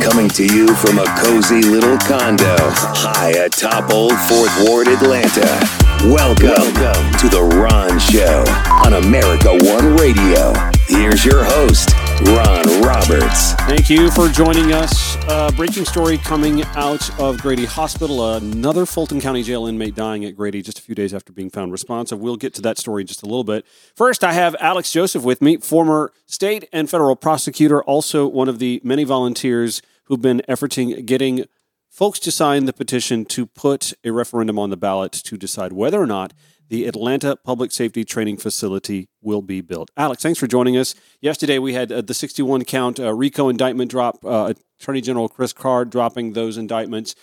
Coming to you from a cozy little condo high atop Old Fourth Ward, Atlanta. Welcome, Welcome to The Ron Show on America One Radio. Here's your host, Ron Roberts. Thank you for joining us. Uh, breaking story coming out of Grady Hospital. Another Fulton County Jail inmate dying at Grady just a few days after being found responsive. We'll get to that story in just a little bit. First, I have Alex Joseph with me, former state and federal prosecutor, also one of the many volunteers who've been efforting getting folks to sign the petition to put a referendum on the ballot to decide whether or not the Atlanta Public Safety Training Facility will be built. Alex, thanks for joining us. Yesterday we had uh, the 61 count uh, RICO indictment drop, uh, Attorney General Chris Carr dropping those indictments.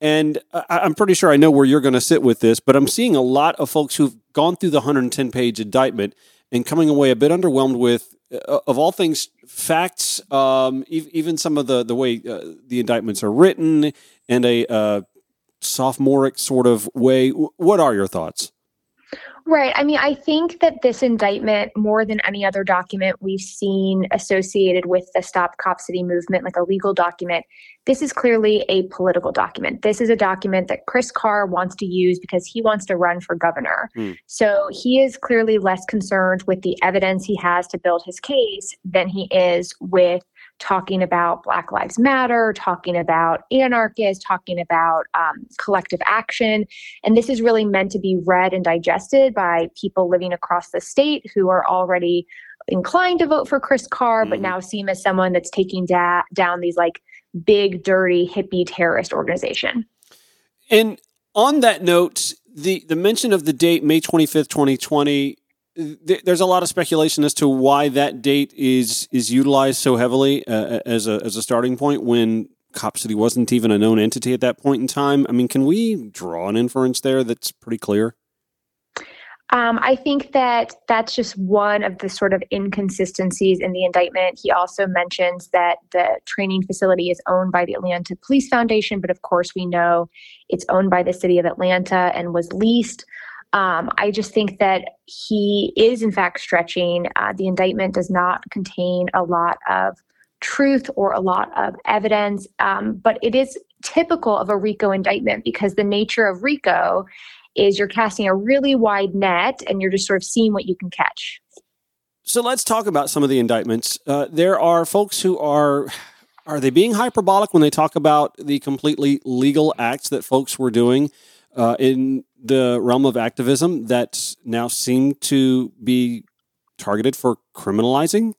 And I- I'm pretty sure I know where you're going to sit with this, but I'm seeing a lot of folks who've gone through the 110 page indictment and coming away a bit underwhelmed with, uh, of all things, facts, um, e- even some of the, the way uh, the indictments are written and a uh, sophomoric sort of way. W- what are your thoughts? Right. I mean, I think that this indictment, more than any other document we've seen associated with the Stop Cop City movement, like a legal document, this is clearly a political document. This is a document that Chris Carr wants to use because he wants to run for governor. Mm. So he is clearly less concerned with the evidence he has to build his case than he is with talking about Black Lives Matter, talking about anarchists, talking about um, collective action. And this is really meant to be read and digested by people living across the state who are already inclined to vote for Chris Carr, mm-hmm. but now see him as someone that's taking da- down these like big, dirty, hippie terrorist organization. And on that note, the, the mention of the date, May 25th, 2020, there's a lot of speculation as to why that date is is utilized so heavily uh, as a as a starting point when Cop City wasn't even a known entity at that point in time. I mean, can we draw an inference there that's pretty clear? Um, I think that that's just one of the sort of inconsistencies in the indictment. He also mentions that the training facility is owned by the Atlanta Police Foundation, but of course, we know it's owned by the city of Atlanta and was leased. Um, I just think that he is, in fact, stretching. Uh, the indictment does not contain a lot of truth or a lot of evidence, um, but it is typical of a RICO indictment because the nature of RICO is you're casting a really wide net and you're just sort of seeing what you can catch. So let's talk about some of the indictments. Uh, there are folks who are. Are they being hyperbolic when they talk about the completely legal acts that folks were doing uh, in the realm of activism that now seem to be targeted for criminalizing?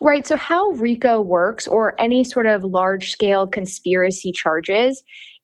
Right. So, how RICO works, or any sort of large scale conspiracy charges,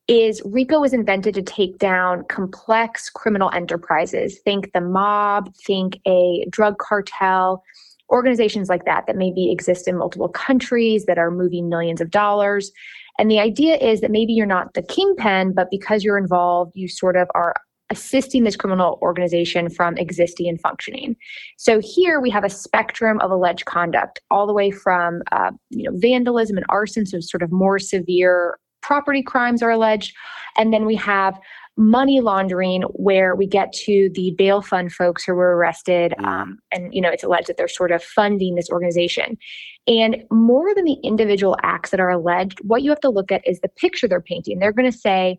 is RICO was invented to take down complex criminal enterprises. Think the mob, think a drug cartel, organizations like that that maybe exist in multiple countries that are moving millions of dollars. And the idea is that maybe you're not the kingpin, but because you're involved, you sort of are assisting this criminal organization from existing and functioning. So here we have a spectrum of alleged conduct, all the way from uh, you know vandalism and arson, so sort of more severe property crimes are alleged, and then we have money laundering where we get to the bail fund folks who were arrested mm. um, and you know it's alleged that they're sort of funding this organization. And more than the individual acts that are alleged what you have to look at is the picture they're painting. They're going to say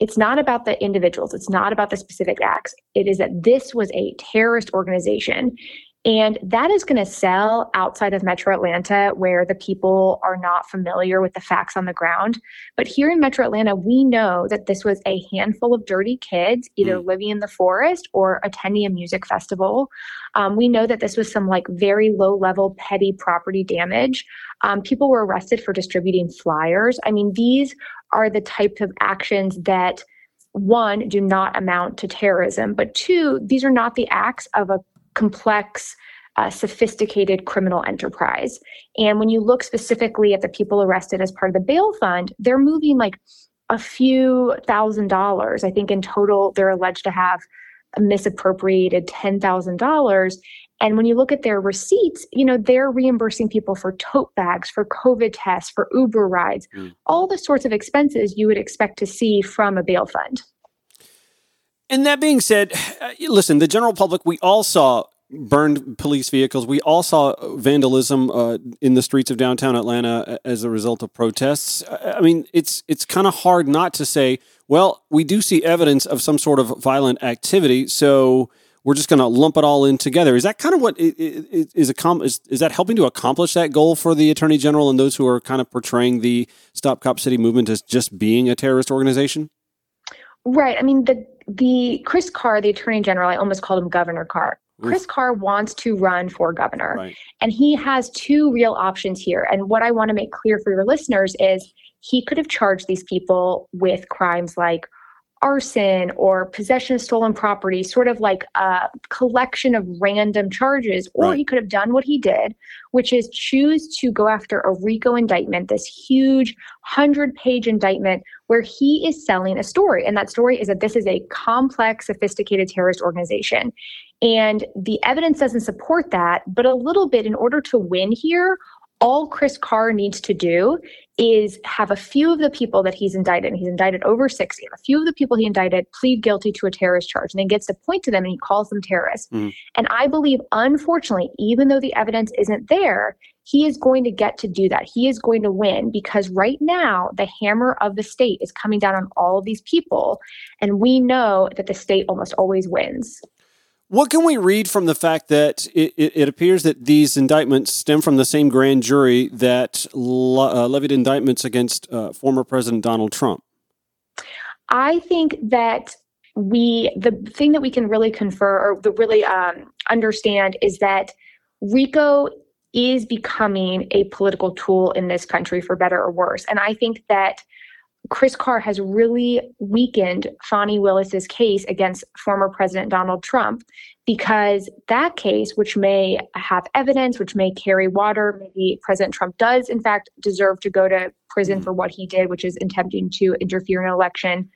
it's not about the individuals. It's not about the specific acts. It is that this was a terrorist organization and that is going to sell outside of Metro Atlanta, where the people are not familiar with the facts on the ground. But here in Metro Atlanta, we know that this was a handful of dirty kids, either mm. living in the forest or attending a music festival. Um, we know that this was some like very low level petty property damage. Um, people were arrested for distributing flyers. I mean, these are the types of actions that one, do not amount to terrorism, but two, these are not the acts of a complex, uh, sophisticated criminal enterprise. And when you look specifically at the people arrested as part of the bail fund, they're moving like a few thousand dollars. I think in total, they're alleged to have misappropriated $10,000. And when you look at their receipts, you know, they're reimbursing people for tote bags, for COVID tests, for Uber rides, mm. all the sorts of expenses you would expect to see from a bail fund. And that being said, listen, the general public, we all saw burned police vehicles. We all saw vandalism uh, in the streets of downtown Atlanta as a result of protests. I mean, it's it's kind of hard not to say, well, we do see evidence of some sort of violent activity, so we're just going to lump it all in together. Is that kind of what is is, is is that helping to accomplish that goal for the attorney general and those who are kind of portraying the Stop Cop City movement as just being a terrorist organization? Right. I mean, the the Chris Carr, the attorney general, I almost called him Governor Carr. Chris Carr wants to run for governor, right. and he has two real options here. And what I want to make clear for your listeners is he could have charged these people with crimes like arson or possession of stolen property, sort of like a collection of random charges. Or right. he could have done what he did, which is choose to go after a RICO indictment, this huge 100 page indictment where he is selling a story. And that story is that this is a complex, sophisticated terrorist organization. And the evidence doesn't support that, but a little bit in order to win here, all Chris Carr needs to do is have a few of the people that he's indicted, and he's indicted over 60, a few of the people he indicted plead guilty to a terrorist charge, and then gets to point to them and he calls them terrorists. Mm. And I believe, unfortunately, even though the evidence isn't there, he is going to get to do that. He is going to win because right now the hammer of the state is coming down on all of these people. And we know that the state almost always wins. What can we read from the fact that it, it, it appears that these indictments stem from the same grand jury that le- uh, levied indictments against uh, former President Donald Trump? I think that we, the thing that we can really confer or the really um, understand is that RICO is becoming a political tool in this country for better or worse. And I think that Chris Carr has really weakened Fani Willis's case against former President Donald Trump because that case, which may have evidence, which may carry water, maybe President Trump does, in fact, deserve to go to prison mm-hmm. for what he did, which is attempting to interfere in an election,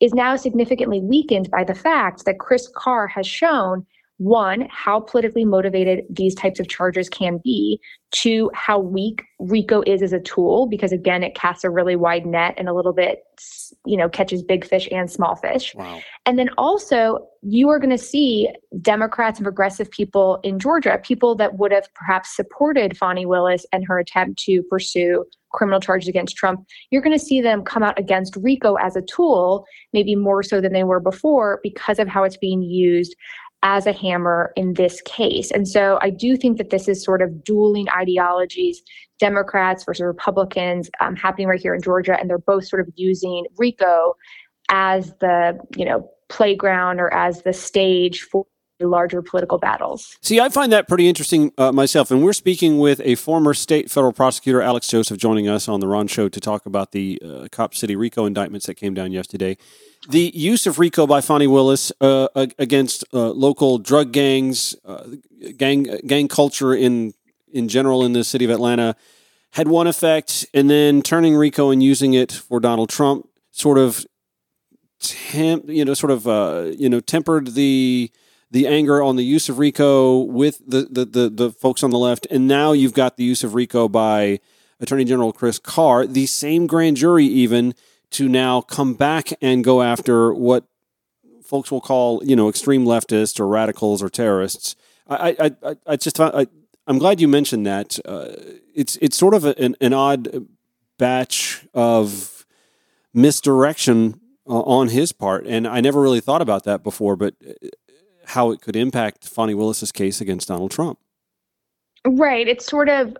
is now significantly weakened by the fact that Chris Carr has shown one, how politically motivated these types of charges can be, two, how weak RICO is as a tool, because again, it casts a really wide net and a little bit, you know, catches big fish and small fish. Wow. And then also, you are going to see Democrats and progressive people in Georgia, people that would have perhaps supported Fani Willis and her attempt to pursue criminal charges against Trump, you're going to see them come out against RICO as a tool, maybe more so than they were before because of how it's being used as a hammer in this case. And so I do think that this is sort of dueling ideologies, Democrats versus Republicans, um, happening right here in Georgia, and they're both sort of using RICO as the you know playground or as the stage for larger political battles. See, I find that pretty interesting uh, myself. And we're speaking with a former state federal prosecutor, Alex Joseph, joining us on the Ron Show to talk about the uh, Cop City RICO indictments that came down yesterday the use of RICO by Fani Willis uh, against uh, local drug gangs, uh, gang gang culture in in general in the city of Atlanta had one effect, and then turning RICO and using it for Donald Trump sort of, temp, you know, sort of, uh, you know, tempered the the anger on the use of RICO with the, the the the folks on the left, and now you've got the use of RICO by Attorney General Chris Carr, the same grand jury even to now come back and go after what folks will call, you know, extreme leftists or radicals or terrorists. I, I, I, I just I, I'm glad you mentioned that. Uh, it's it's sort of an, an odd batch of misdirection uh, on his part, and I never really thought about that before. But uh, how it could impact Fani Willis's case against Donald Trump. Right. It's sort of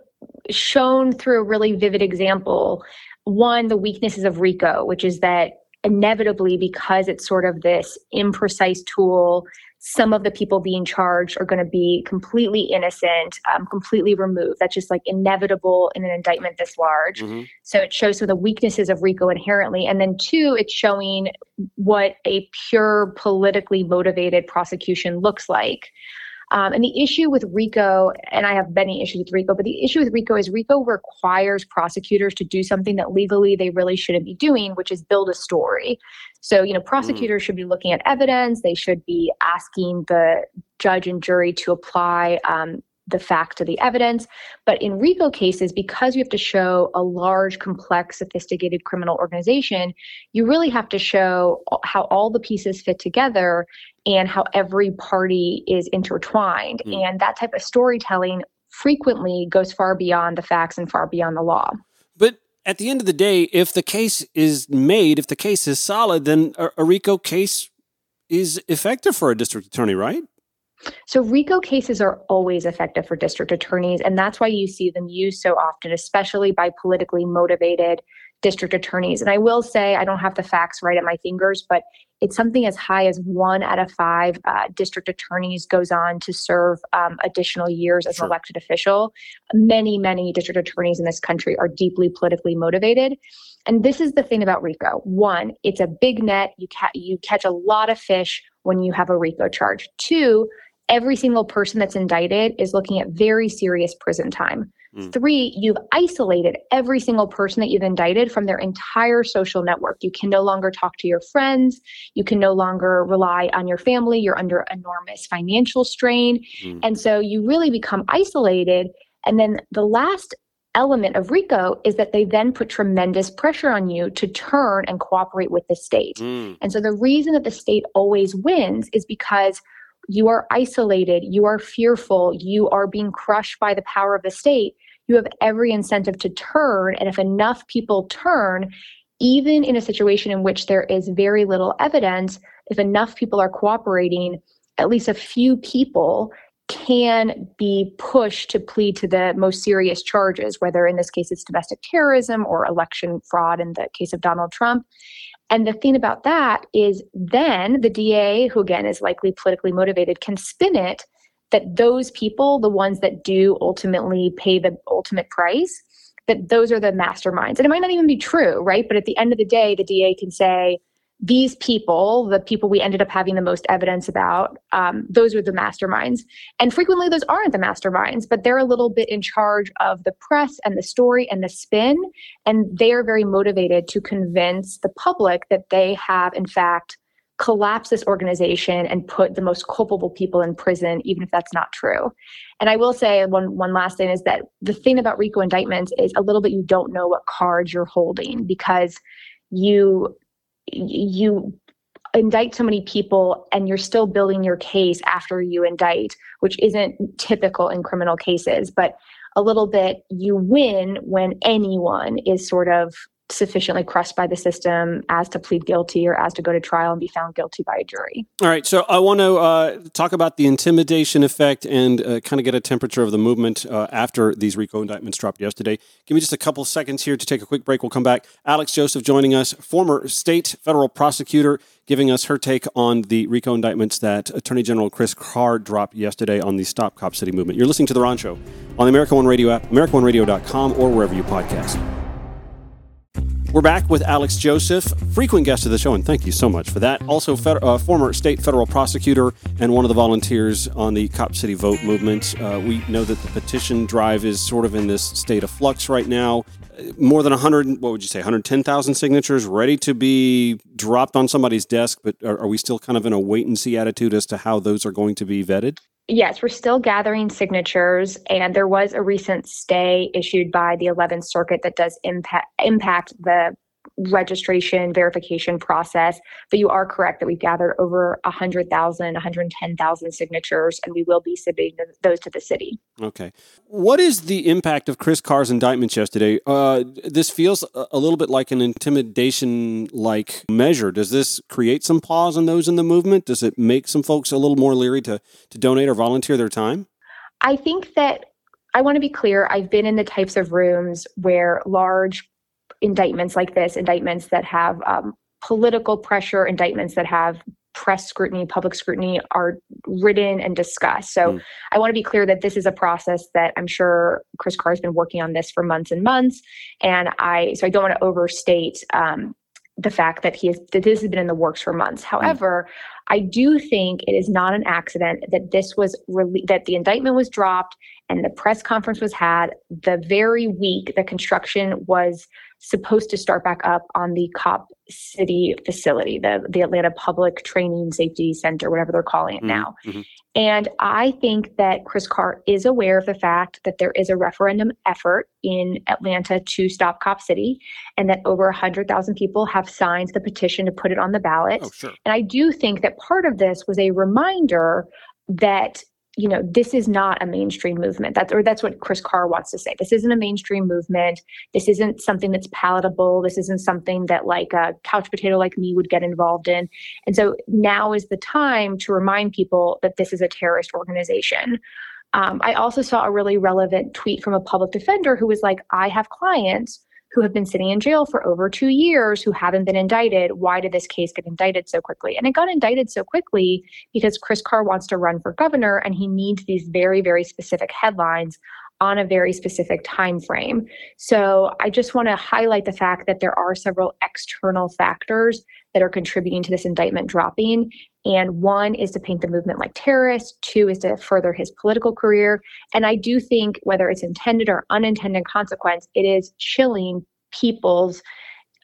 shown through a really vivid example one, the weaknesses of RICO, which is that inevitably, because it's sort of this imprecise tool, some of the people being charged are going to be completely innocent, um, completely removed. That's just like inevitable in an indictment this large. Mm-hmm. So it shows some of the weaknesses of RICO inherently. And then, two, it's showing what a pure politically motivated prosecution looks like. Um, and the issue with RICO, and I have many issues with RICO, but the issue with RICO is RICO requires prosecutors to do something that legally they really shouldn't be doing, which is build a story. So, you know, mm. prosecutors mm. should be looking at evidence. They should be asking the judge and jury to apply um, the fact of the evidence. But in RICO cases, because you have to show a large, complex, sophisticated criminal organization, you really have to show how all the pieces fit together and how every party is intertwined. Mm. And that type of storytelling frequently goes far beyond the facts and far beyond the law. But at the end of the day, if the case is made, if the case is solid, then a, a RICO case is effective for a district attorney, right? So RICO cases are always effective for district attorneys, and that's why you see them used so often, especially by politically motivated district attorneys. And I will say, I don't have the facts right at my fingers, but it's something as high as one out of five uh, district attorneys goes on to serve um, additional years as sure. an elected official. Many, many district attorneys in this country are deeply politically motivated. And this is the thing about RICO. One, it's a big net. You, ca- you catch a lot of fish when you have a RICO charge. Two, every single person that's indicted is looking at very serious prison time. Mm. Three, you've isolated every single person that you've indicted from their entire social network. You can no longer talk to your friends. You can no longer rely on your family. You're under enormous financial strain. Mm. And so you really become isolated. And then the last element of RICO is that they then put tremendous pressure on you to turn and cooperate with the state. Mm. And so the reason that the state always wins is because you are isolated, you are fearful, you are being crushed by the power of the state, you have every incentive to turn. And if enough people turn, even in a situation in which there is very little evidence, if enough people are cooperating, at least a few people can be pushed to plead to the most serious charges, whether in this case it's domestic terrorism or election fraud in the case of Donald Trump. And the thing about that is then the DA, who again is likely politically motivated, can spin it that those people, the ones that do ultimately pay the ultimate price, that those are the masterminds. And it might not even be true, right? But at the end of the day, the DA can say, these people, the people we ended up having the most evidence about, um, those are the masterminds. And frequently, those aren't the masterminds, but they're a little bit in charge of the press and the story and the spin. And they are very motivated to convince the public that they have, in fact, collapsed this organization and put the most culpable people in prison, even if that's not true. And I will say one one last thing is that the thing about RICO indictments is a little bit you don't know what cards you're holding because you you indict so many people and you're still building your case after you indict, which isn't typical in criminal cases, but a little bit you win when anyone is sort of sufficiently crushed by the system as to plead guilty or as to go to trial and be found guilty by a jury. All right. So I want to uh, talk about the intimidation effect and uh, kind of get a temperature of the movement uh, after these RICO indictments dropped yesterday. Give me just a couple seconds here to take a quick break. We'll come back. Alex Joseph joining us, former state federal prosecutor, giving us her take on the RICO indictments that Attorney General Chris Carr dropped yesterday on the Stop Cop City movement. You're listening to The Ron Show on the America One Radio app, AmericaOneRadio.com, or wherever you podcast. We're back with Alex Joseph, frequent guest of the show, and thank you so much for that. Also, fed, uh, former state federal prosecutor and one of the volunteers on the Cop City Vote movement. Uh, we know that the petition drive is sort of in this state of flux right now. More than 100, what would you say, 110,000 signatures ready to be dropped on somebody's desk, but are, are we still kind of in a wait and see attitude as to how those are going to be vetted? Yes, we're still gathering signatures, and there was a recent stay issued by the 11th Circuit that does impact impact the registration verification process. But you are correct that we've gathered over 100,000, 110,000 signatures, and we will be submitting those to the city. Okay. What is the impact of Chris Carr's indictments yesterday? Uh, this feels a little bit like an intimidation like measure. Does this create some pause in those in the movement? Does it make some folks a little more leery to, to donate or volunteer their time? I think that I want to be clear. I've been in the types of rooms where large indictments like this, indictments that have um, political pressure, indictments that have press scrutiny, public scrutiny are written and discussed. So mm. I want to be clear that this is a process that I'm sure Chris Carr has been working on this for months and months. And I, so I don't want to overstate um, the fact that he is that this has been in the works for months. Hmm. However, mm. I do think it is not an accident that this was rele- that the indictment was dropped and the press conference was had the very week the construction was supposed to start back up on the Cop City facility, the, the Atlanta Public Training Safety Center, whatever they're calling it mm-hmm. now. Mm-hmm. And I think that Chris Carr is aware of the fact that there is a referendum effort in Atlanta to stop Cop City and that over 100,000 people have signed the petition to put it on the ballot. Oh, sure. And I do think that part of this was a reminder that you know this is not a mainstream movement. That's or that's what chris carr wants to say. This isn't a mainstream movement. This isn't something that's palatable. This isn't something that like a couch potato like me would get involved in. And so now is the time to remind people that this is a terrorist organization. Um, i also saw a really relevant tweet from a public defender who was like i have clients who have been sitting in jail for over two years who haven't been indicted. Why did this case get indicted so quickly? And it got indicted so quickly because Chris Carr wants to run for governor and he needs these very, very specific headlines on a very specific time frame. So I just want to highlight the fact that there are several external factors that are contributing to this indictment dropping. And one is to paint the movement like terrorists, two is to further his political career. And I do think, whether it's intended or unintended consequence, it is chilling people's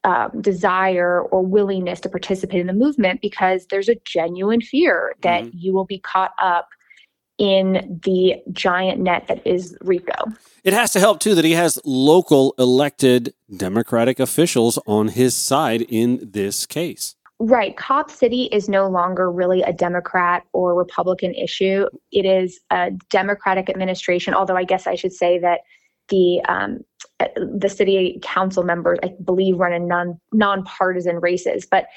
um, desire or willingness to participate in the movement because there's a genuine fear that mm-hmm. you will be caught up in the giant net that is RICO. It has to help too that he has local elected Democratic officials on his side in this case. Right. Cop City is no longer really a Democrat or Republican issue. It is a Democratic administration, although I guess I should say that the um, the city council members, I believe, run in non nonpartisan races. But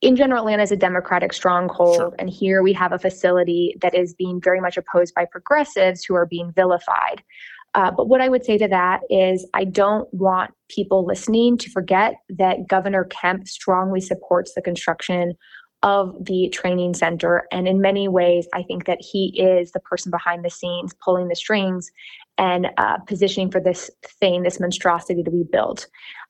in general, Atlanta is a Democratic stronghold, sure. and here we have a facility that is being very much opposed by progressives who are being vilified. Uh, but what I would say to that is, I don't want people listening to forget that Governor Kemp strongly supports the construction of the training center. And in many ways, I think that he is the person behind the scenes pulling the strings and uh, positioning for this thing, this monstrosity to be built.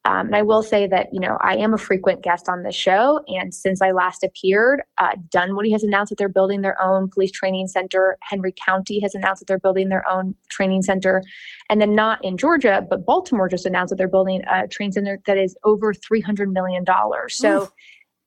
Um, and I will say that, you know, I am a frequent guest on this show. And since I last appeared, uh, Dunwoody has announced that they're building their own police training center. Henry County has announced that they're building their own training center. And then not in Georgia, but Baltimore just announced that they're building a training center that is over $300 million. So Oof.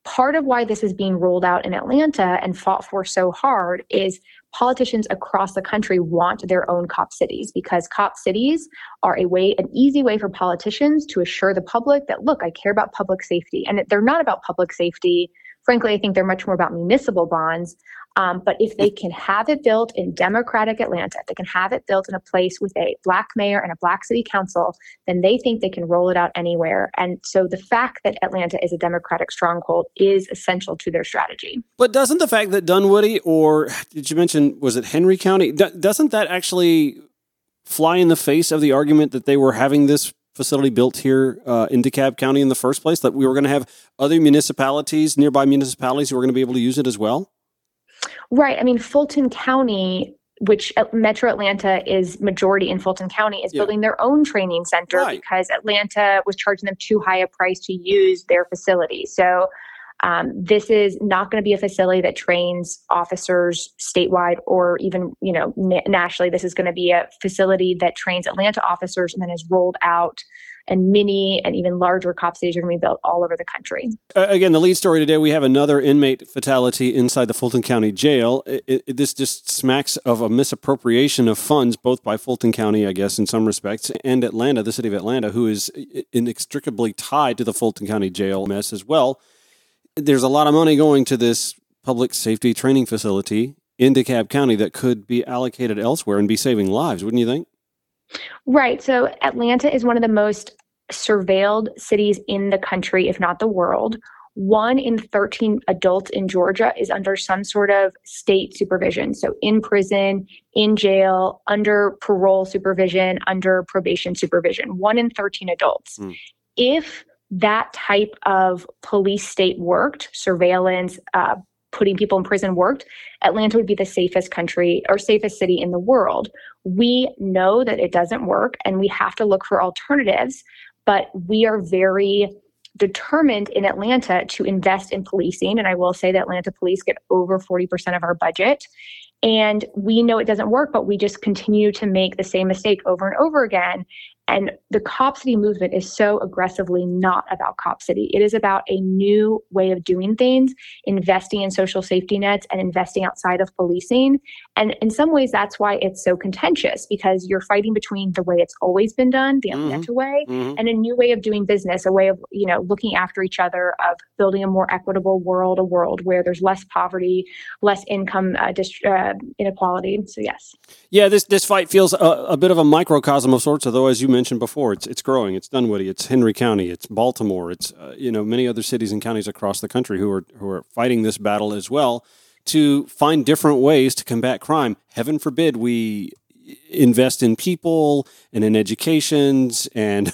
part of why this is being rolled out in Atlanta and fought for so hard is politicians across the country want their own cop cities because cop cities are a way an easy way for politicians to assure the public that look i care about public safety. And they're not about public safety. Frankly i think they're much more about municipal bonds um, but if they can have it built in democratic Atlanta, if they can have it built in a place with a black mayor and a black city council, then they think they can roll it out anywhere. And so the fact that Atlanta is a democratic stronghold is essential to their strategy. But doesn't the fact that Dunwoody, or did you mention, was it Henry County, doesn't that actually fly in the face of the argument that they were having this facility built here uh, in DeKalb County in the first place? That we were going to have other municipalities, nearby municipalities, who were going to be able to use it as well? Right. I mean, Fulton County, which uh, Metro Atlanta is majority in Fulton County, is yeah. building their own training center right. because Atlanta was charging them too high a price to use their facility. So um, this is not going to be a facility that trains officers statewide or even you know nationally. This is going to be a facility that trains Atlanta officers and then is rolled out and mini and even larger cop cities are going to be built all over the country. Uh, again, the lead story today we have another inmate fatality inside the Fulton County Jail. It, it, this just smacks of a misappropriation of funds, both by Fulton County, I guess, in some respects, and Atlanta, the city of Atlanta, who is inextricably tied to the Fulton County Jail mess as well. There's a lot of money going to this public safety training facility in DeKalb County that could be allocated elsewhere and be saving lives, wouldn't you think? Right. So Atlanta is one of the most surveilled cities in the country, if not the world. One in 13 adults in Georgia is under some sort of state supervision. So in prison, in jail, under parole supervision, under probation supervision. One in 13 adults. Mm. If that type of police state worked, surveillance, uh, putting people in prison worked, Atlanta would be the safest country or safest city in the world. We know that it doesn't work and we have to look for alternatives, but we are very determined in Atlanta to invest in policing. And I will say that Atlanta police get over 40% of our budget. And we know it doesn't work, but we just continue to make the same mistake over and over again. And the Cop City movement is so aggressively not about Cop City. It is about a new way of doing things, investing in social safety nets and investing outside of policing. And in some ways, that's why it's so contentious because you're fighting between the way it's always been done, the mm-hmm. Atlanta way, mm-hmm. and a new way of doing business, a way of, you know, looking after each other, of building a more equitable world, a world where there's less poverty, less income uh, dist- uh, inequality. So, yes. Yeah, this, this fight feels a, a bit of a microcosm of sorts, although, as you mentioned before, it's it's growing. It's Dunwoody, it's Henry County, it's Baltimore, it's uh, you know many other cities and counties across the country who are who are fighting this battle as well to find different ways to combat crime. Heaven forbid we invest in people and in educations and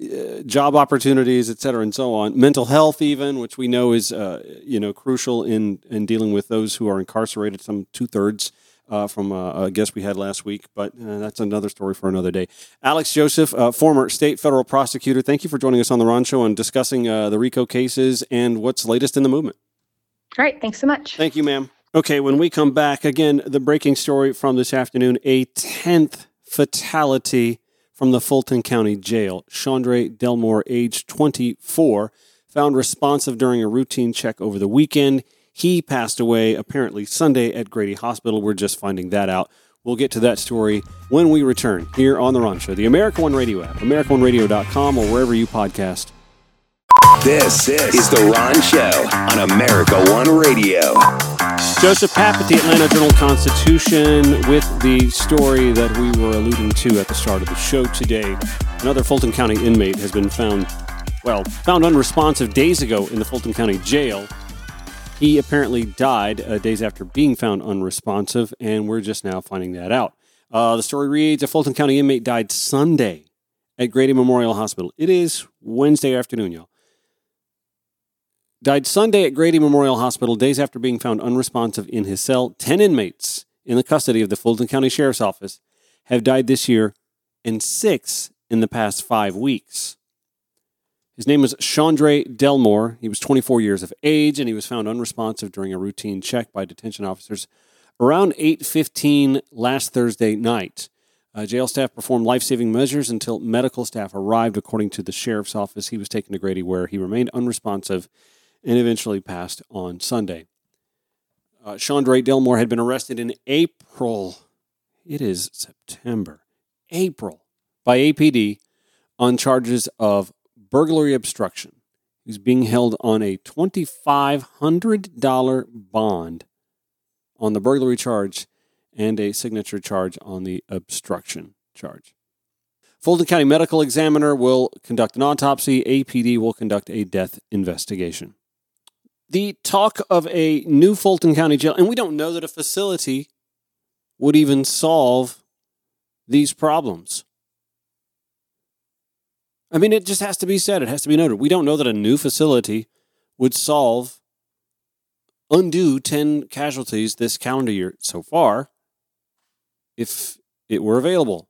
job opportunities, et cetera, and so on. Mental health, even, which we know is uh, you know crucial in in dealing with those who are incarcerated. Some two thirds uh, from uh, a guest we had last week, but uh, that's another story for another day. Alex Joseph, uh, former state federal prosecutor, thank you for joining us on the Ron Show and discussing uh, the RICO cases and what's latest in the movement. All right, thanks so much. Thank you, ma'am. Okay, when we come back, again, the breaking story from this afternoon a 10th fatality from the Fulton County Jail. Chandre Delmore, age 24, found responsive during a routine check over the weekend. He passed away apparently Sunday at Grady Hospital. We're just finding that out. We'll get to that story when we return here on The Ron Show, the America One Radio app, AmericaOneRadio.com, or wherever you podcast. This, this is The Ron Show on America One Radio. Joseph Papp at the Atlanta Journal Constitution with the story that we were alluding to at the start of the show today. Another Fulton County inmate has been found, well, found unresponsive days ago in the Fulton County Jail. He apparently died uh, days after being found unresponsive, and we're just now finding that out. Uh, the story reads A Fulton County inmate died Sunday at Grady Memorial Hospital. It is Wednesday afternoon, y'all. Died Sunday at Grady Memorial Hospital days after being found unresponsive in his cell. 10 inmates in the custody of the Fulton County Sheriff's Office have died this year, and six in the past five weeks. His name was Chandre Delmore. He was 24 years of age, and he was found unresponsive during a routine check by detention officers around 8:15 last Thursday night. Uh, jail staff performed life-saving measures until medical staff arrived. According to the sheriff's office, he was taken to Grady, where he remained unresponsive and eventually passed on Sunday. Uh, Chandre Delmore had been arrested in April. It is September, April, by APD on charges of burglary obstruction. He's being held on a $2,500 bond on the burglary charge and a signature charge on the obstruction charge. Fulton County Medical Examiner will conduct an autopsy. APD will conduct a death investigation. The talk of a new Fulton County jail, and we don't know that a facility would even solve these problems. I mean, it just has to be said. It has to be noted. We don't know that a new facility would solve, undo 10 casualties this calendar year so far if it were available.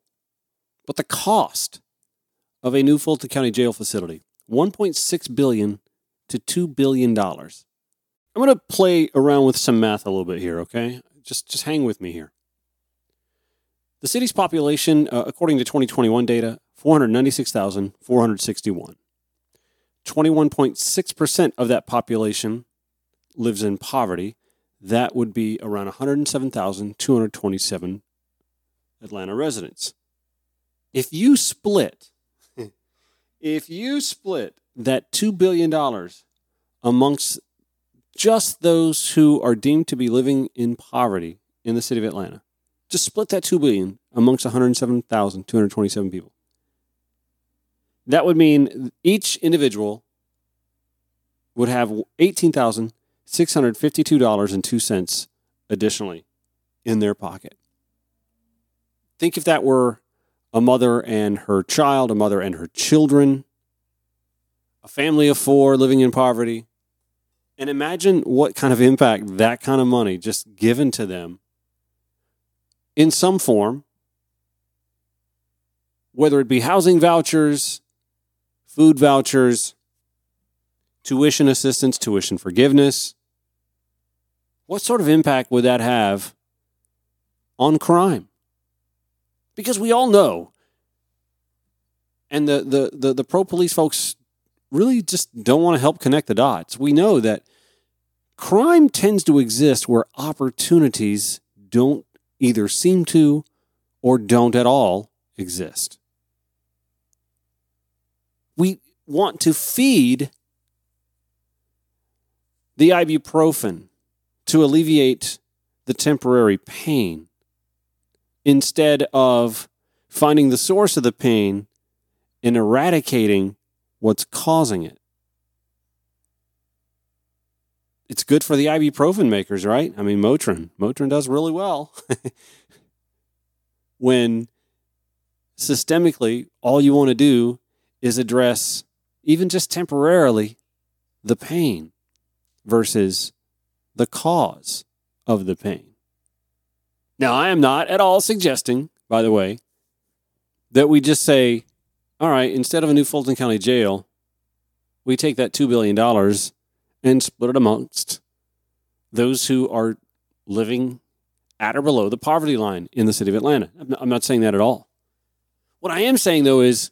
But the cost of a new Fulton County jail facility, 1.6 billion to 2 billion dollars. I'm going to play around with some math a little bit here, okay? Just just hang with me here. The city's population, uh, according to 2021 data, 496,461. 21.6% of that population lives in poverty. That would be around 107,227 Atlanta residents. If you split, if you split that $2 billion amongst just those who are deemed to be living in poverty in the city of Atlanta, just split that 2 billion amongst 107,227 people. That would mean each individual would have $18,652.02 additionally in their pocket. Think if that were a mother and her child, a mother and her children, a family of four living in poverty. And imagine what kind of impact that kind of money just given to them in some form, whether it be housing vouchers, food vouchers, tuition assistance, tuition forgiveness. What sort of impact would that have on crime? Because we all know, and the, the, the, the pro police folks really just don't want to help connect the dots. We know that crime tends to exist where opportunities don't either seem to or don't at all exist. We want to feed the ibuprofen to alleviate the temporary pain instead of finding the source of the pain and eradicating what's causing it. It's good for the ibuprofen makers, right? I mean, Motrin. Motrin does really well. when systemically, all you want to do is address, even just temporarily, the pain versus the cause of the pain. Now, I am not at all suggesting, by the way, that we just say, all right, instead of a new Fulton County jail, we take that $2 billion and split it amongst those who are living at or below the poverty line in the city of Atlanta. I'm not saying that at all. What I am saying, though, is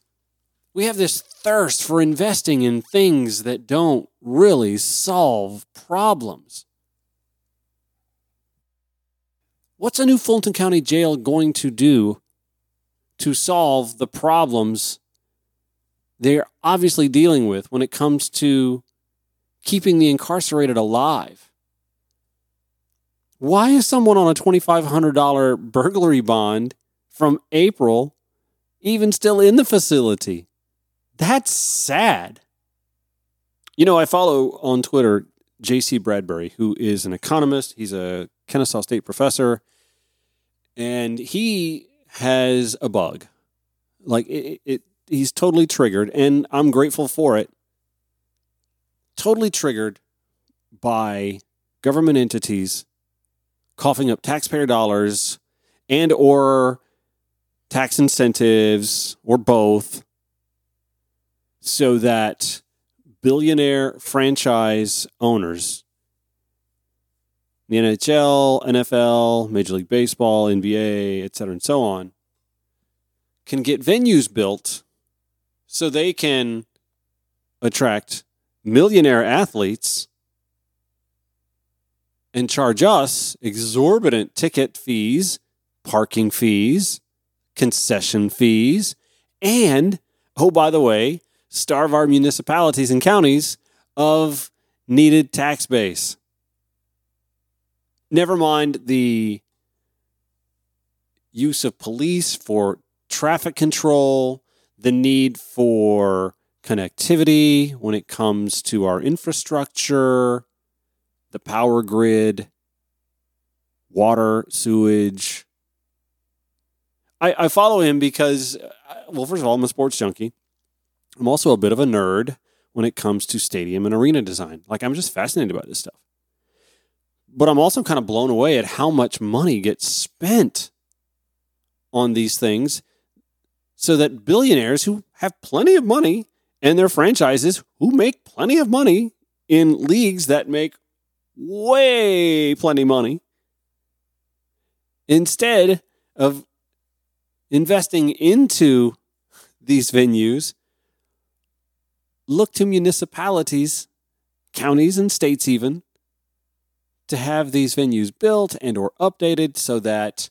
we have this thirst for investing in things that don't really solve problems. What's a new Fulton County jail going to do to solve the problems they're obviously dealing with when it comes to keeping the incarcerated alive? Why is someone on a $2,500 burglary bond from April even still in the facility? That's sad. You know, I follow on Twitter J.C. Bradbury, who is an economist. He's a Kennesaw State professor and he has a bug. Like it, it, he's totally triggered, and I'm grateful for it. Totally triggered by government entities coughing up taxpayer dollars and or tax incentives or both so that billionaire franchise owners the NHL, NFL, Major League Baseball, NBA, et cetera, and so on, can get venues built so they can attract millionaire athletes and charge us exorbitant ticket fees, parking fees, concession fees, and, oh, by the way, starve our municipalities and counties of needed tax base. Never mind the use of police for traffic control, the need for connectivity when it comes to our infrastructure, the power grid, water, sewage. I, I follow him because, uh, well, first of all, I'm a sports junkie. I'm also a bit of a nerd when it comes to stadium and arena design. Like, I'm just fascinated by this stuff. But I'm also kind of blown away at how much money gets spent on these things so that billionaires who have plenty of money and their franchises who make plenty of money in leagues that make way plenty money instead of investing into these venues look to municipalities counties and states even to have these venues built and or updated so that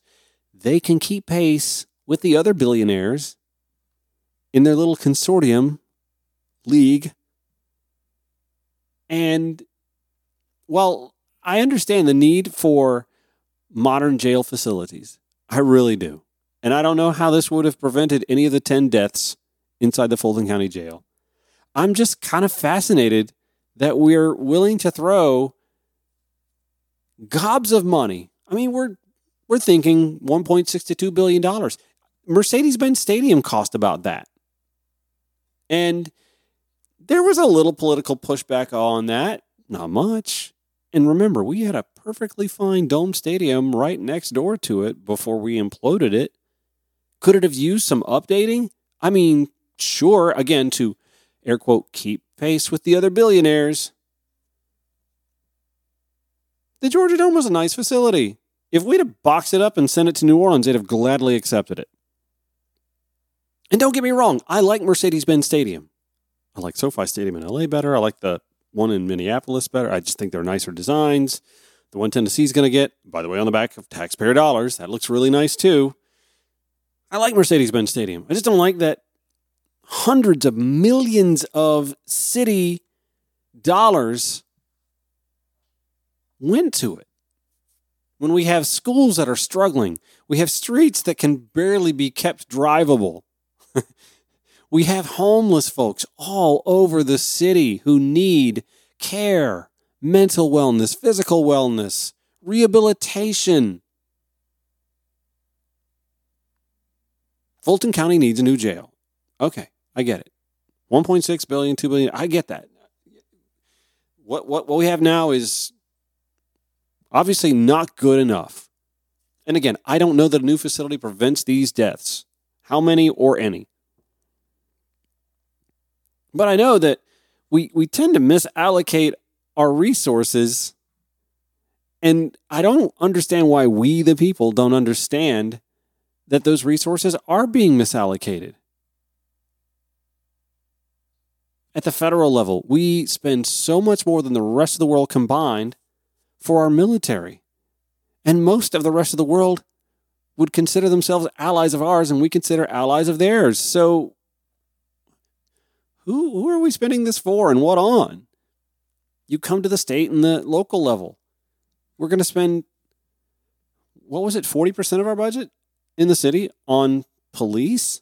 they can keep pace with the other billionaires in their little consortium league. And while I understand the need for modern jail facilities, I really do. And I don't know how this would have prevented any of the 10 deaths inside the Fulton County Jail. I'm just kind of fascinated that we're willing to throw gobs of money. I mean, we're we're thinking 1.62 billion dollars. Mercedes-Benz Stadium cost about that. And there was a little political pushback on that, not much. And remember, we had a perfectly fine dome stadium right next door to it before we imploded it. Could it have used some updating? I mean, sure, again, to air quote, keep pace with the other billionaires. The Georgia Dome was a nice facility. If we'd have boxed it up and sent it to New Orleans, they'd have gladly accepted it. And don't get me wrong, I like Mercedes Benz Stadium. I like SoFi Stadium in LA better. I like the one in Minneapolis better. I just think they're nicer designs. The one Tennessee's going to get, by the way, on the back of taxpayer dollars. That looks really nice too. I like Mercedes Benz Stadium. I just don't like that hundreds of millions of city dollars went to it. When we have schools that are struggling, we have streets that can barely be kept drivable. we have homeless folks all over the city who need care, mental wellness, physical wellness, rehabilitation. Fulton County needs a new jail. Okay, I get it. 1.6 billion, 2 billion, I get that. What what what we have now is obviously not good enough. And again, I don't know that a new facility prevents these deaths. How many or any? But I know that we we tend to misallocate our resources and I don't understand why we the people don't understand that those resources are being misallocated. At the federal level, we spend so much more than the rest of the world combined for our military. And most of the rest of the world would consider themselves allies of ours, and we consider allies of theirs. So, who, who are we spending this for and what on? You come to the state and the local level. We're going to spend, what was it, 40% of our budget? in the city on police.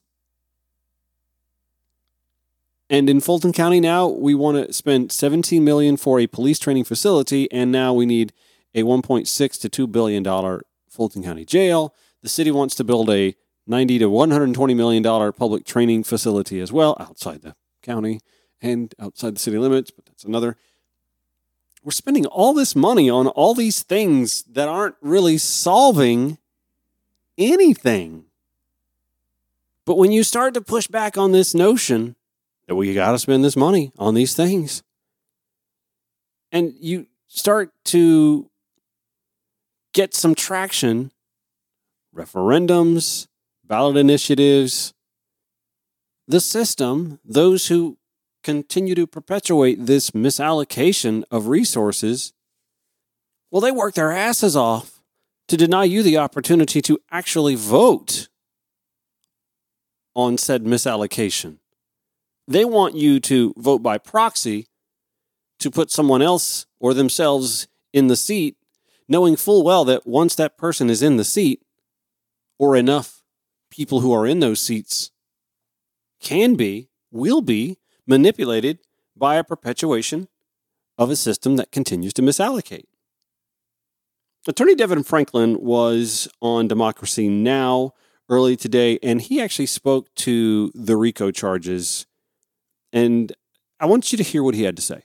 And in Fulton County now, we want to spend 17 million for a police training facility, and now we need a 1.6 to 2 billion dollar Fulton County jail. The city wants to build a 90 to 120 million dollar public training facility as well outside the county and outside the city limits, but that's another. We're spending all this money on all these things that aren't really solving anything. But when you start to push back on this notion that we got to spend this money on these things, and you start to get some traction, referendums, ballot initiatives, the system, those who continue to perpetuate this misallocation of resources, well, they work their asses off to deny you the opportunity to actually vote on said misallocation. They want you to vote by proxy to put someone else or themselves in the seat, knowing full well that once that person is in the seat, or enough people who are in those seats can be, will be manipulated by a perpetuation of a system that continues to misallocate. Attorney Devin Franklin was on Democracy Now! early today, and he actually spoke to the RICO charges. And I want you to hear what he had to say.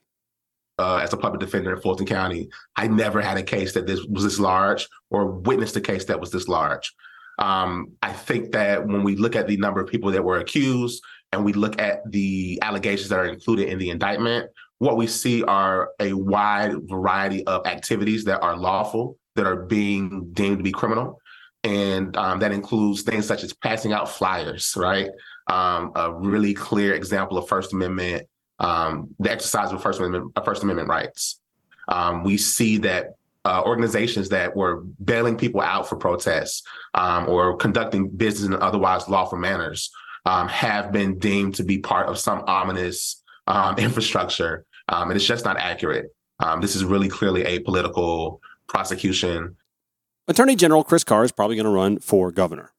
Uh, as a public defender in Fulton County, I never had a case that this was this large or witnessed a case that was this large. Um, I think that when we look at the number of people that were accused and we look at the allegations that are included in the indictment, what we see are a wide variety of activities that are lawful that are being deemed to be criminal. And um, that includes things such as passing out flyers, right? Um, a really clear example of First Amendment, um, the exercise of First Amendment, First Amendment rights. Um, we see that uh, organizations that were bailing people out for protests um, or conducting business in otherwise lawful manners um, have been deemed to be part of some ominous infrastructure. and it's just not accurate. this is really clearly a political prosecution. Attorney General Chris Carr is probably going to run for governor.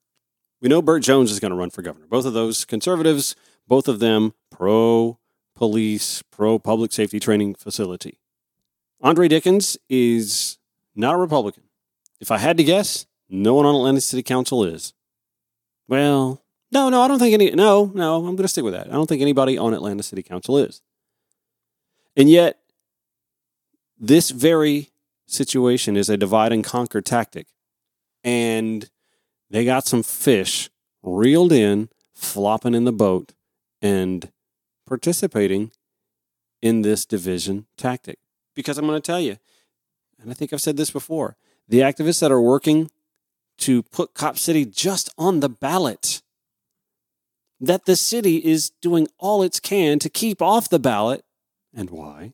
We know Burt Jones is going to run for governor. Both of those conservatives, both of them pro police, pro public safety training facility. Andre Dickens is not a Republican. If I had to guess, no one on Atlanta City Council is. Well, no, no, I don't think any. No, no, I'm going to stick with that. I don't think anybody on Atlanta City Council is. And yet, this very situation is a divide and conquer tactic. And they got some fish reeled in, flopping in the boat, and participating in this division tactic. Because I'm going to tell you, and I think I've said this before, the activists that are working to put Cop City just on the ballot, that the city is doing all it can to keep off the ballot. And why?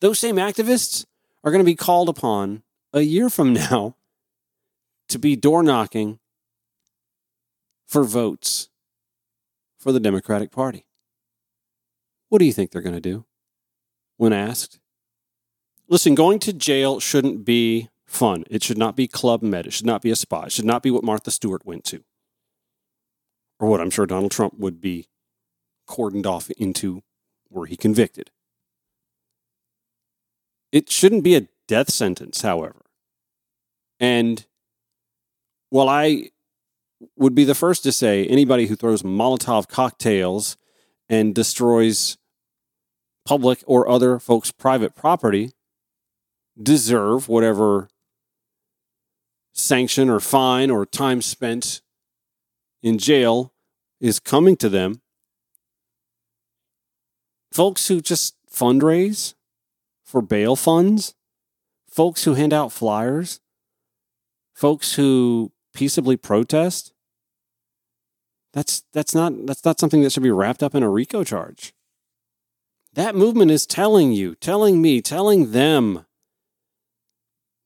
Those same activists are going to be called upon a year from now to be door knocking for votes for the Democratic Party. What do you think they're going to do when asked? Listen, going to jail shouldn't be fun. It should not be Club Med. It should not be a spa. It should not be what Martha Stewart went to. Or what I'm sure Donald Trump would be cordoned off into were he convicted. It shouldn't be a death sentence, however. And while I would be the first to say anybody who throws Molotov cocktails and destroys public or other folks' private property deserve whatever sanction or fine or time spent in jail is coming to them. Folks who just fundraise for bail funds, folks who hand out flyers, folks who peaceably protest, that's that's not that's not something that should be wrapped up in a RICO charge. That movement is telling you, telling me, telling them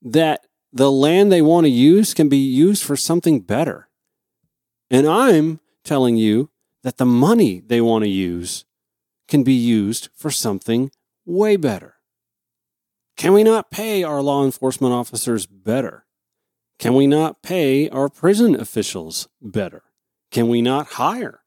that the land they want to use can be used for something better. And I'm telling you that the money they want to use can be used for something way better. Can we not pay our law enforcement officers better? Can we not pay our prison officials better? Can we not hire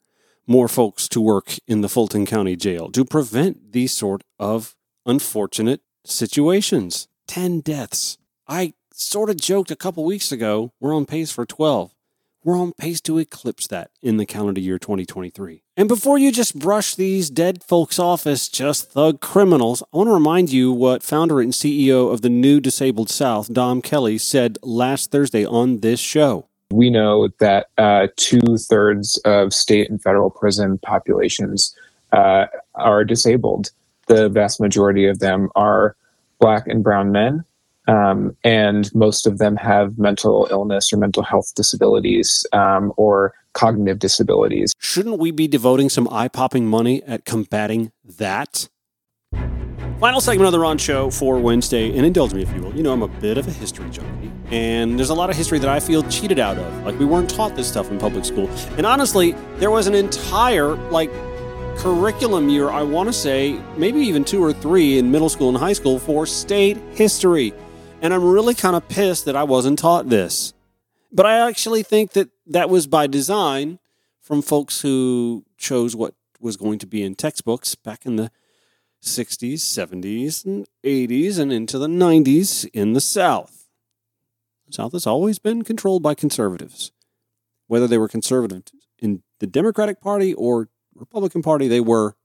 more folks to work in the Fulton County Jail to prevent these sort of unfortunate situations? 10 deaths. I sort of joked a couple weeks ago, we're on pace for 12. We're on pace to eclipse that in the calendar year 2023. And before you just brush these dead folks off as just thug criminals, I want to remind you what founder and CEO of the New Disabled South, Dom Kelly, said last Thursday on this show. We know that uh, two thirds of state and federal prison populations uh, are disabled. The vast majority of them are black and brown men um, and most of them have mental illness or mental health disabilities um, or cognitive disabilities. Shouldn't we be devoting some eye popping money at combating that? Final segment of the Ron Show for Wednesday, and indulge me if you will. You know, I'm a bit of a history junkie, and there's a lot of history that I feel cheated out of. Like, we weren't taught this stuff in public school. And honestly, there was an entire, like, curriculum year, I want to say, maybe even two or three in middle school and high school for state history. And I'm really kind of pissed that I wasn't taught this. But I actually think that that was by design from folks who chose what was going to be in textbooks back in the 60s, 70s, and 80s, and into the 90s in the South. The South has always been controlled by conservatives. Whether they were conservative in the Democratic Party or Republican Party, they were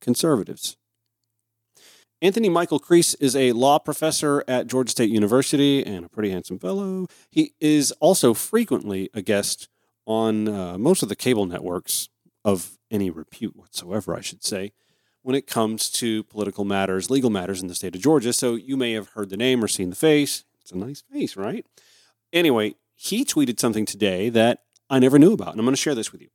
conservatives. Anthony Michael Kreis is a law professor at Georgia State University and a pretty handsome fellow. He is also frequently a guest on uh, most of the cable networks of any repute whatsoever, I should say, when it comes to political matters, legal matters in the state of Georgia. So you may have heard the name or seen the face. It's a nice face, right? Anyway, he tweeted something today that I never knew about, and I'm going to share this with you.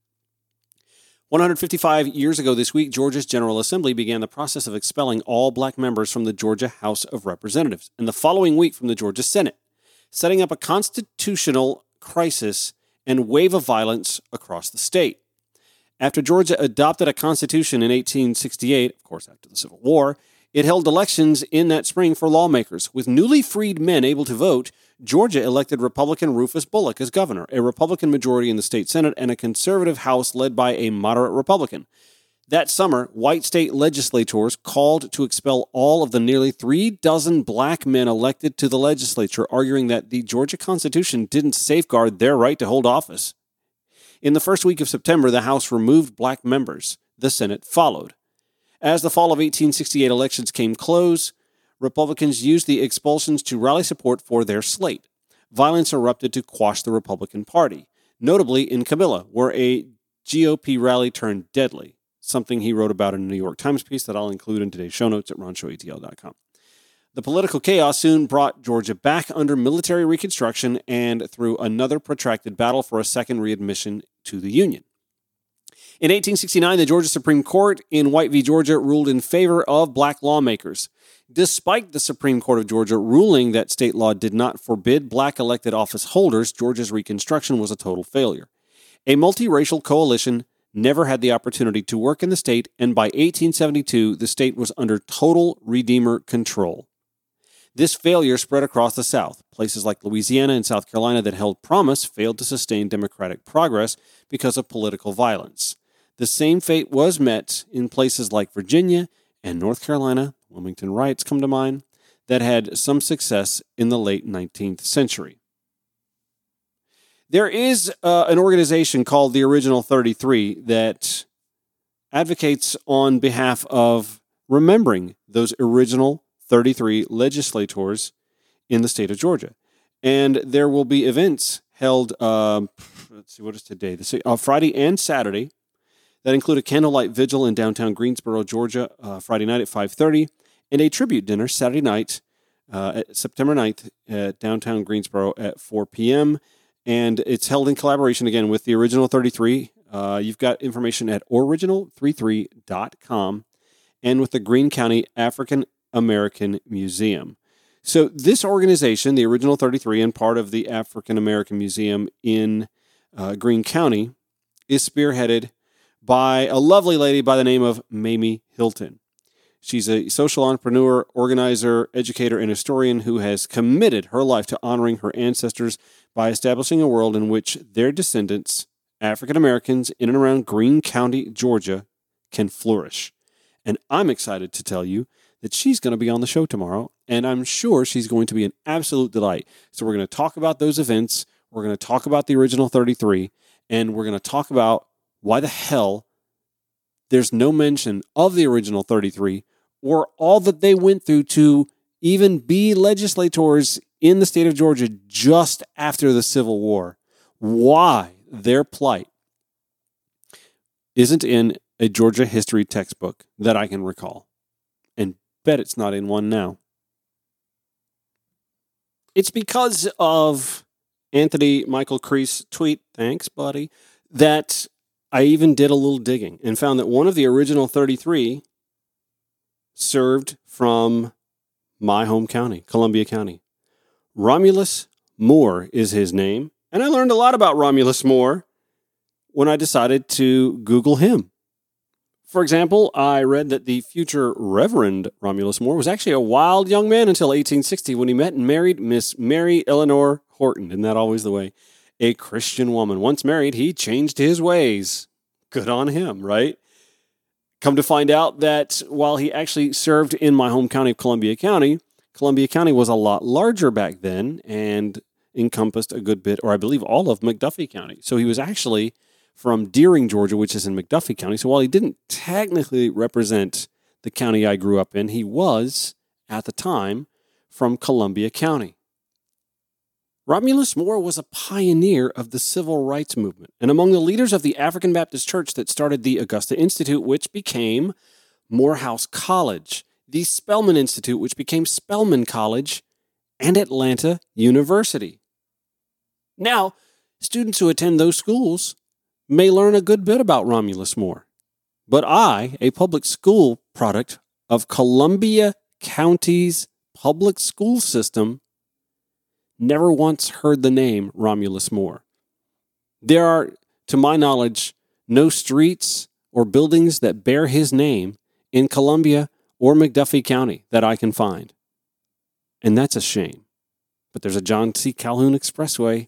155 years ago this week, Georgia's General Assembly began the process of expelling all black members from the Georgia House of Representatives, and the following week from the Georgia Senate, setting up a constitutional crisis and wave of violence across the state. After Georgia adopted a constitution in 1868, of course, after the Civil War, it held elections in that spring for lawmakers. With newly freed men able to vote, Georgia elected Republican Rufus Bullock as governor, a Republican majority in the state Senate, and a conservative House led by a moderate Republican. That summer, white state legislators called to expel all of the nearly three dozen black men elected to the legislature, arguing that the Georgia Constitution didn't safeguard their right to hold office. In the first week of September, the House removed black members. The Senate followed. As the fall of 1868 elections came close, Republicans used the expulsions to rally support for their slate. Violence erupted to quash the Republican Party, notably in Camilla, where a GOP rally turned deadly. something he wrote about in a New York Times piece that I'll include in today's show notes at ronshowatl.com. The political chaos soon brought Georgia back under military reconstruction and through another protracted battle for a second readmission to the Union. In 1869, the Georgia Supreme Court in White v. Georgia ruled in favor of black lawmakers. Despite the Supreme Court of Georgia ruling that state law did not forbid black elected office holders, Georgia's Reconstruction was a total failure. A multiracial coalition never had the opportunity to work in the state, and by 1872, the state was under total Redeemer control. This failure spread across the South. Places like Louisiana and South Carolina that held promise failed to sustain democratic progress because of political violence. The same fate was met in places like Virginia and North Carolina, Wilmington riots come to mind, that had some success in the late 19th century. There is uh, an organization called the Original 33 that advocates on behalf of remembering those original 33 legislators in the state of Georgia. And there will be events held, um, let's see, what is today? The, uh, Friday and Saturday that include a candlelight vigil in downtown Greensboro, Georgia, uh, Friday night at 5:30, and a tribute dinner Saturday night, uh, September 9th, at downtown Greensboro at 4 p.m. And it's held in collaboration again with the Original 33. Uh, you've got information at original33.com and with the Greene County African American Museum. So, this organization, the Original 33, and part of the African American Museum in uh, Greene County, is spearheaded by a lovely lady by the name of Mamie Hillman. She's a social entrepreneur, organizer, educator, and historian who has committed her life to honoring her ancestors by establishing a world in which their descendants, African Americans in and around Greene County, Georgia, can flourish. And I'm excited to tell you that she's going to be on the show tomorrow, and I'm sure she's going to be an absolute delight. So, we're going to talk about those events, we're going to talk about the original 33, and we're going to talk about why the hell there's no mention of the original 33 or all that they went through to even be legislators in the state of Georgia just after the Civil War. Why their plight isn't in a Georgia history textbook that I can recall. And bet it's not in one now. It's because of Anthony Michael Kreis tweet, thanks, buddy, that I even did a little digging and found that one of the original 33 served from my home county, Columbia County. Romulus Moore is his name, and I learned a lot about Romulus Moore when I decided to Google him. For example, I read that the future Reverend Romulus Moore was actually a wild young man until 1860 when he met and married Miss Mary Eleanor Horton. Isn't that always the way? A Christian woman. Once married, he changed his ways. Good on him, right? Come to find out that while he actually served in my home county of Columbia County, Columbia County was a lot larger back then and encompassed a good bit, or I believe all of McDuffie County. So he was actually from Dearing, Georgia, which is in McDuffie County. So while he didn't technically represent the county I grew up in, he was, at the time, from Columbia County. Romulus Moore was a pioneer of the civil rights movement and among the leaders of the African Baptist Church that started the Augusta Institute, which became Morehouse College, the Spelman Institute, which became Spelman College, and Atlanta University. Now, students who attend those schools may learn a good bit about Romulus Moore. But I, a public school product of Columbia County's public school system, never once heard the name Romulus Moore. There are, to my knowledge, no streets or buildings that bear his name in Columbia or McDuffie County that I can find. And that's a shame. But there's a John C. Calhoun Expressway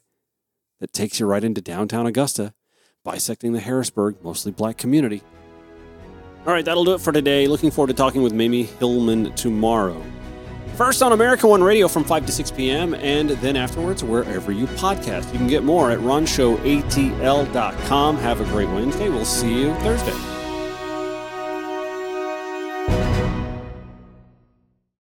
that takes you right into downtown Augusta, bisecting the Harrisburg, mostly black community. All right, that'll do it for today. Looking forward to talking with Mamie Hillman tomorrow. First on America One Radio from 5 to 6 p.m., and then afterwards wherever you podcast. You can get more at ronshowatl.com. Have a great Wednesday. We'll see you Thursday.